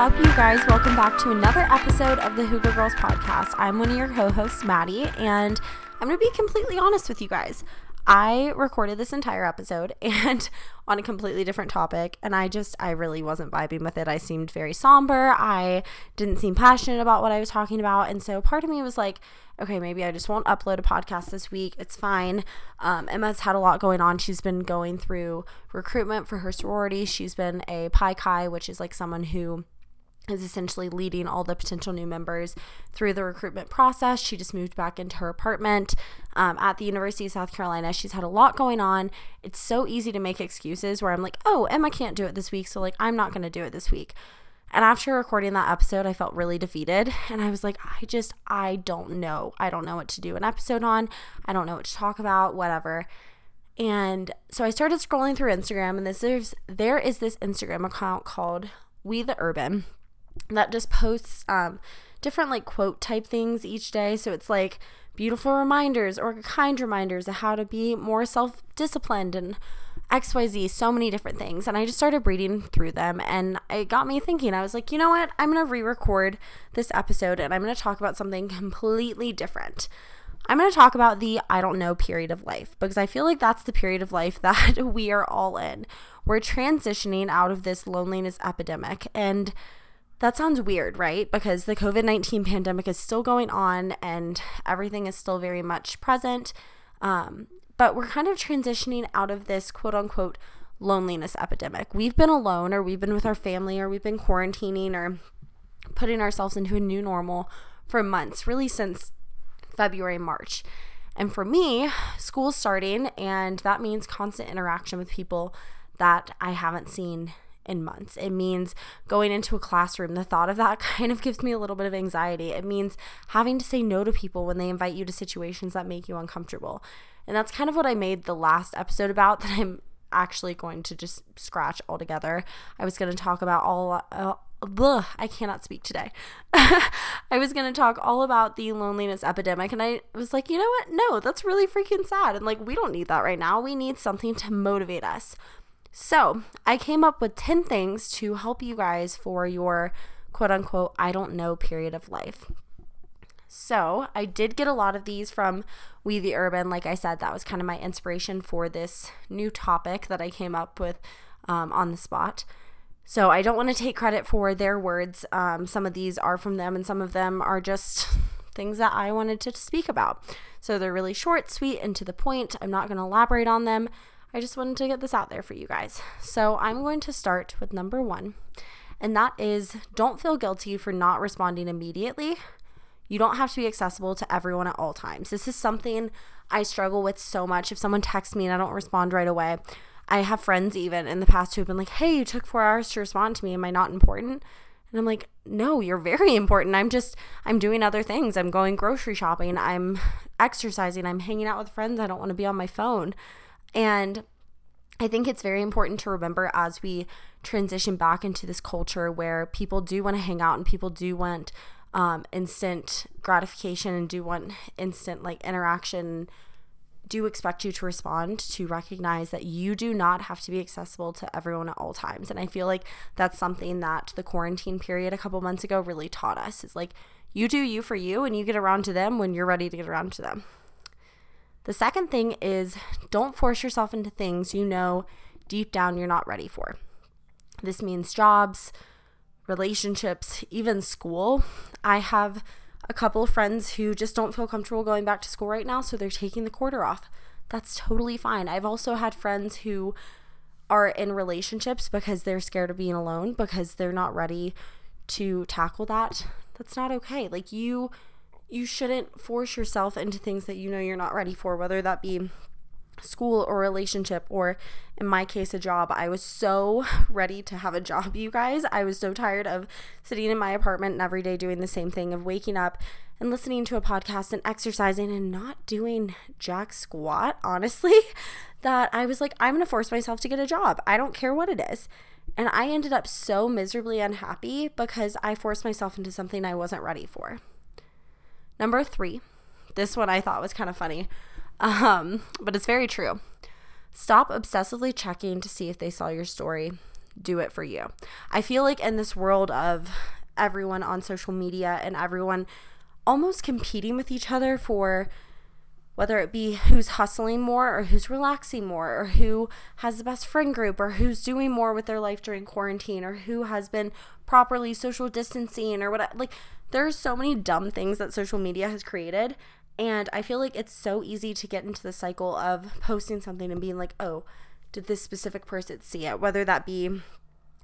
up, you guys? Welcome back to another episode of the Hygge Girls podcast. I'm one of your co hosts, Madi, and I'm going to be completely honest with you guys. I recorded this entire episode and on a completely different topic, and I just, I really wasn't vibing with it. I seemed very somber. I didn't seem passionate about what I was talking about. And so part of me was like, okay, maybe I just won't upload a podcast this week. It's fine. Um, Emma's had a lot going on. She's been going through recruitment for her sorority. She's been a Pi Chi, which is like someone who is essentially leading all the potential new members through the recruitment process. She just moved back into her apartment um, at the University of South Carolina. She's had a lot going on. It's so easy to make excuses where I'm like, oh, Emma can't do it this week. So, like, I'm not going to do it this week. And after recording that episode, I felt really defeated. And I was like, I just, I don't know. I don't know what to do an episode on. I don't know what to talk about, whatever. And so I started scrolling through Instagram, and this there's there is this Instagram account called We the Urban that just posts um, different like quote type things each day. So it's like beautiful reminders or kind reminders of how to be more self disciplined and XYZ, so many different things. And I just started reading through them and it got me thinking. I was like, you know what? I'm going to re record this episode and I'm going to talk about something completely different. I'm going to talk about the I don't know period of life because I feel like that's the period of life that we are all in. We're transitioning out of this loneliness epidemic. And that sounds weird, right? Because the COVID 19 pandemic is still going on and everything is still very much present. Um, but we're kind of transitioning out of this quote unquote loneliness epidemic. We've been alone, or we've been with our family, or we've been quarantining, or putting ourselves into a new normal for months, really since February, March. And for me, school's starting, and that means constant interaction with people that I haven't seen in months. It means going into a classroom. The thought of that kind of gives me a little bit of anxiety. It means having to say no to people when they invite you to situations that make you uncomfortable. And that's kind of what I made the last episode about that I'm actually going to just scratch altogether. I was going to talk about all uh, I cannot speak today. I was going to talk all about the loneliness epidemic, and I was like, you know what? No, that's really freaking sad. And like, we don't need that right now. We need something to motivate us. So I came up with 10 things to help you guys for your quote unquote, I don't know period of life. So I did get a lot of these from We the Urban. Like I said, that was kind of my inspiration for this new topic that I came up with um, on the spot. So I don't want to take credit for their words. Um, some of these are from them, and some of them are just things that I wanted to speak about. So they're really short, sweet, and to the point. I'm not going to elaborate on them. I just wanted to get this out there for you guys. So I'm going to start with number one, and that is don't feel guilty for not responding immediately. You don't have to be accessible to everyone at all times. This is something I struggle with so much. If someone texts me and I don't respond right away, I have friends even in the past who have been like, hey, you took four hours to respond to me. Am I not important? And I'm like, no, you're very important. I'm just, I'm doing other things. I'm going grocery shopping. I'm exercising. I'm hanging out with friends. I don't want to be on my phone. And I think it's very important to remember as we transition back into this culture where people do want to hang out and people do want um, instant gratification and do want instant like interaction do expect you to respond to recognize that you do not have to be accessible to everyone at all times. And i feel like that's something that the quarantine period a couple months ago really taught us is like you do you for you and you get around to them when you're ready to get around to them the second thing is don't force yourself into things you know deep down you're not ready for. This means jobs, relationships, even school. I have a couple of friends who just don't feel comfortable going back to school right now, so they're taking the quarter off. That's totally fine. I've also had friends who are in relationships because they're scared of being alone because they're not ready to tackle that. That's not okay. Like you you shouldn't force yourself into things that you know you're not ready for, whether that be school or relationship or in my case a job. I was so ready to have a job, you guys. I was so tired of sitting in my apartment and every day doing the same thing of waking up and listening to a podcast and exercising and not doing jack squat, honestly, that I was like I'm going to force myself to get a job. I don't care what it is. And I ended up so miserably unhappy because I forced myself into something I wasn't ready for. Number three, this one I thought was kind of funny, um, but it's very true. Stop obsessively checking to see if they saw your story. do it for you. I feel like in this world of everyone on social media and everyone almost competing with each other for whether it be who's hustling more or who's relaxing more or who has the best friend group or who's doing more with their life during quarantine or who has been properly social distancing or what like there's so many dumb things that social media has created and I feel like it's so easy to get into the cycle of posting something and being like, "Oh, did this specific person see it?" Whether that be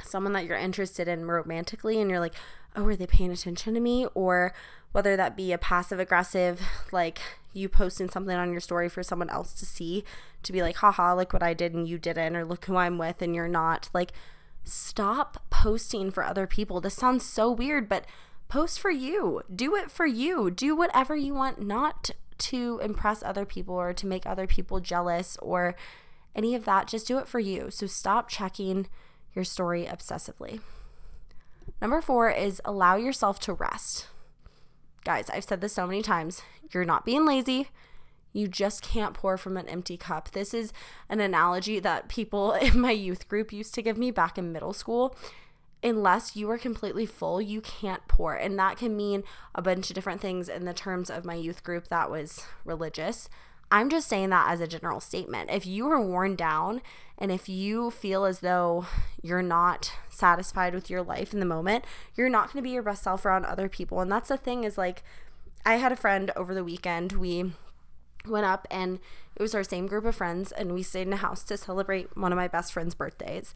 someone that you're interested in romantically and you're like, "Oh, are they paying attention to me?" or whether that be a passive aggressive like you posting something on your story for someone else to see to be like, haha, look what I did and you didn't, or look who I'm with and you're not. Like, stop posting for other people. This sounds so weird, but post for you. Do it for you. Do whatever you want, not to impress other people or to make other people jealous or any of that. Just do it for you. So stop checking your story obsessively. Number four is allow yourself to rest. Guys, I've said this so many times. You're not being lazy. You just can't pour from an empty cup. This is an analogy that people in my youth group used to give me back in middle school. Unless you are completely full, you can't pour. And that can mean a bunch of different things in the terms of my youth group that was religious. I'm just saying that as a general statement. If you are worn down and if you feel as though you're not satisfied with your life in the moment, you're not going to be your best self around other people. And that's the thing is like, I had a friend over the weekend. We went up and it was our same group of friends and we stayed in a house to celebrate one of my best friend's birthdays.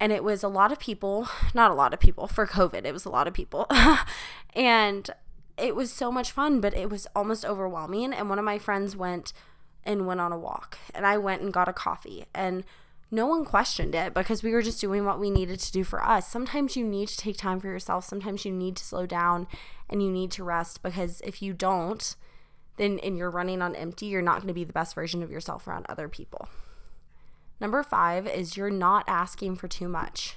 And it was a lot of people, not a lot of people for COVID, it was a lot of people. and it was so much fun, but it was almost overwhelming. And one of my friends went and went on a walk, and I went and got a coffee. And no one questioned it because we were just doing what we needed to do for us. Sometimes you need to take time for yourself. Sometimes you need to slow down and you need to rest because if you don't, then and you're running on empty, you're not going to be the best version of yourself around other people. Number 5 is you're not asking for too much.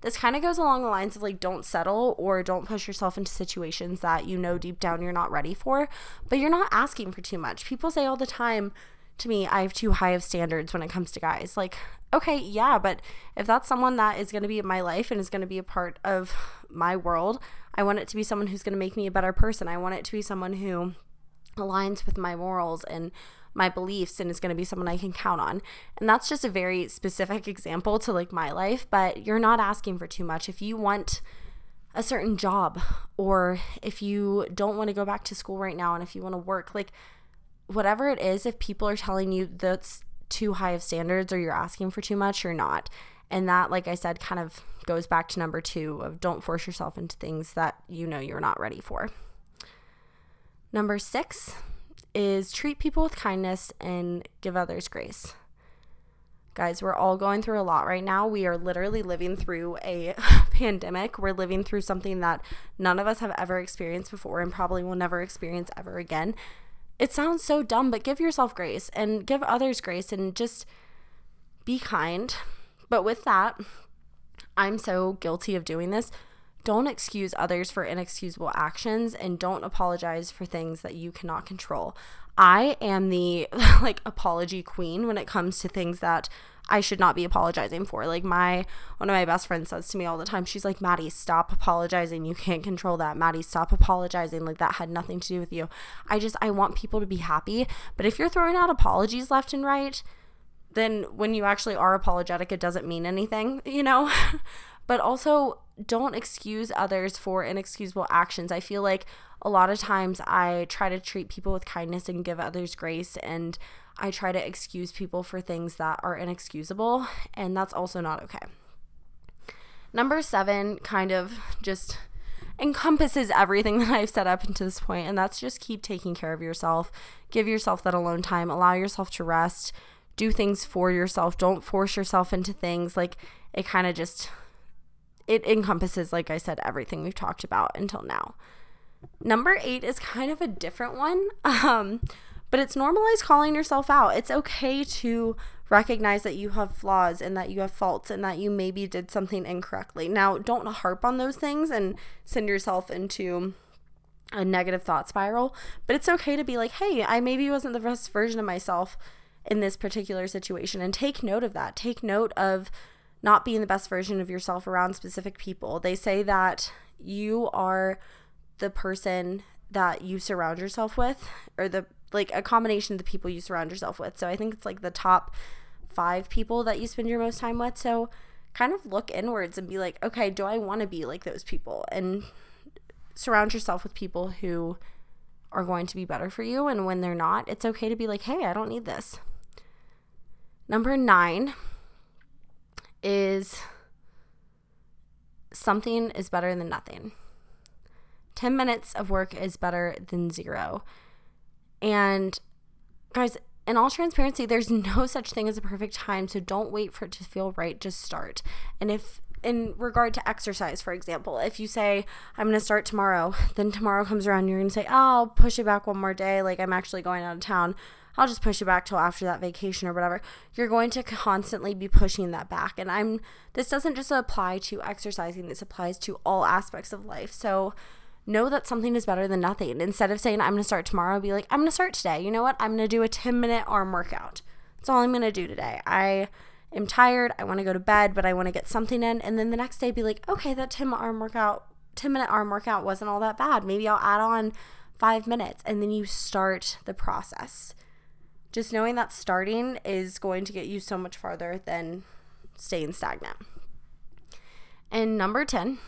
This kind of goes along the lines of like don't settle or don't push yourself into situations that you know deep down you're not ready for, but you're not asking for too much. People say all the time to me, I have too high of standards when it comes to guys. Like, okay, yeah, but if that's someone that is going to be in my life and is going to be a part of my world, I want it to be someone who's going to make me a better person. I want it to be someone who aligns with my morals and my beliefs and is going to be someone I can count on. And that's just a very specific example to like my life, but you're not asking for too much. If you want a certain job or if you don't want to go back to school right now and if you want to work, like whatever it is, if people are telling you that's too high of standards or you're asking for too much, you're not. And that, like I said, kind of goes back to number two of don't force yourself into things that you know you're not ready for. Number six, is treat people with kindness and give others grace. Guys, we're all going through a lot right now. We are literally living through a pandemic. We're living through something that none of us have ever experienced before and probably will never experience ever again. It sounds so dumb, but give yourself grace and give others grace and just be kind. But with that, I'm so guilty of doing this. Don't excuse others for inexcusable actions and don't apologize for things that you cannot control. I am the like apology queen when it comes to things that I should not be apologizing for. Like my one of my best friends says to me all the time, she's like, Madi, stop apologizing. You can't control that. Madi, stop apologizing. Like that had nothing to do with you. I just I want people to be happy. But if you're throwing out apologies left and right, then when you actually are apologetic, it doesn't mean anything, you know? but also don't excuse others for inexcusable actions. I feel like a lot of times I try to treat people with kindness and give others grace, and I try to excuse people for things that are inexcusable, and that's also not okay. Number seven kind of just encompasses everything that I've set up into this point, and that's just keep taking care of yourself. Give yourself that alone time, allow yourself to rest, do things for yourself. Don't force yourself into things. Like it kind of just it encompasses, like I said, everything we've talked about until now. Number eight is kind of a different one, um, but it's normalize calling yourself out. It's okay to recognize that you have flaws and that you have faults and that you maybe did something incorrectly. Now, don't harp on those things and send yourself into a negative thought spiral, but it's okay to be like, hey, I maybe wasn't the best version of myself in this particular situation and take note of that. Take note of not being the best version of yourself around specific people. They say that you are the person that you surround yourself with, or the like a combination of the people you surround yourself with. So I think it's like the top five people that you spend your most time with. So kind of look inwards and be like, okay, do I want to be like those people? And surround yourself with people who are going to be better for you. And when they're not, it's okay to be like, hey, I don't need this. Number nine is something is better than nothing. 10 minutes of work is better than zero. And guys, in all transparency, there's no such thing as a perfect time. So don't wait for it to feel right. Just start. And if, in regard to exercise, for example, if you say, I'm going to start tomorrow, then tomorrow comes around, you're going to say, oh, I'll push it back one more day. Like I'm actually going out of town. I'll just push it back till after that vacation or whatever. You're going to constantly be pushing that back. And I'm, this doesn't just apply to exercising, this applies to all aspects of life. So, know that something is better than nothing. Instead of saying, I'm going to start tomorrow, be like, I'm going to start today. You know what? I'm going to do a 10 minute arm workout. That's all I'm going to do today. I am tired. I want to go to bed, but I want to get something in. And then the next day, be like, okay, that 10 arm workout, 10 minute arm workout wasn't all that bad. Maybe I'll add on five minutes. And then you start the process. Just knowing that starting is going to get you so much farther than staying stagnant. And number 10,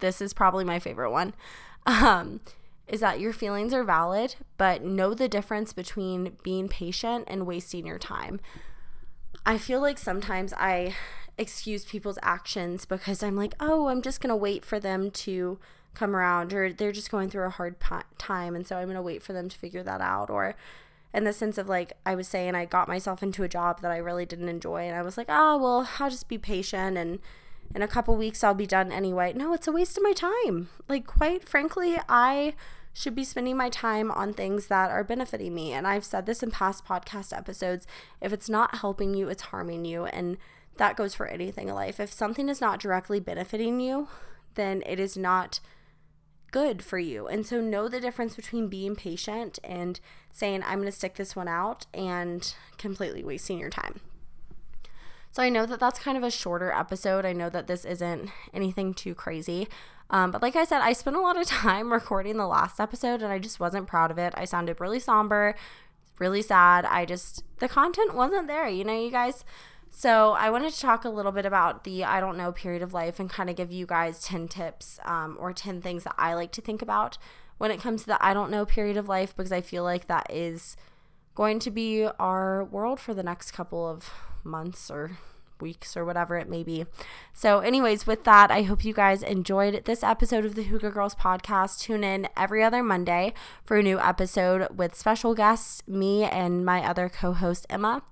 this is probably my favorite one, um, is that your feelings are valid, but know the difference between being patient and wasting your time. I feel like sometimes I excuse people's actions because I'm like, oh, I'm just going to wait for them to come around, or they're just going through a hard time. And so I'm going to wait for them to figure that out. Or in the sense of like, I was saying, I got myself into a job that I really didn't enjoy. And I was like, oh, well, I'll just be patient and in a couple weeks I'll be done anyway. No, it's a waste of my time. Like, quite frankly, I should be spending my time on things that are benefiting me. And I've said this in past podcast episodes if it's not helping you, it's harming you. And that goes for anything in life. If something is not directly benefiting you, then it is not good for you. And so know the difference between being patient and saying, I'm going to stick this one out and completely wasting your time. So I know that that's kind of a shorter episode. I know that this isn't anything too crazy. Um, but like I said, I spent a lot of time recording the last episode and I just wasn't proud of it. I sounded really somber, really sad. I just, the content wasn't there, you know, you guys. So I wanted to talk a little bit about the I don't know period of life and kind of give you guys 10 tips um, or 10 things that I like to think about when it comes to the I don't know period of life because I feel like that is going to be our world for the next couple of months or weeks or whatever it may be. So, anyways, with that, I hope you guys enjoyed this episode of the Hygge Girls podcast. Tune in every other Monday for a new episode with special guests, me and my other co host, Emma.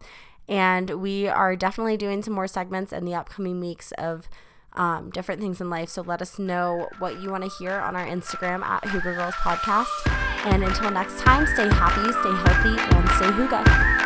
And we are definitely doing some more segments in the upcoming weeks of um, different things in life. So let us know what you want to hear on our Instagram at Hygge Girls Podcast. And until next time, stay happy, stay healthy, and stay Hygge.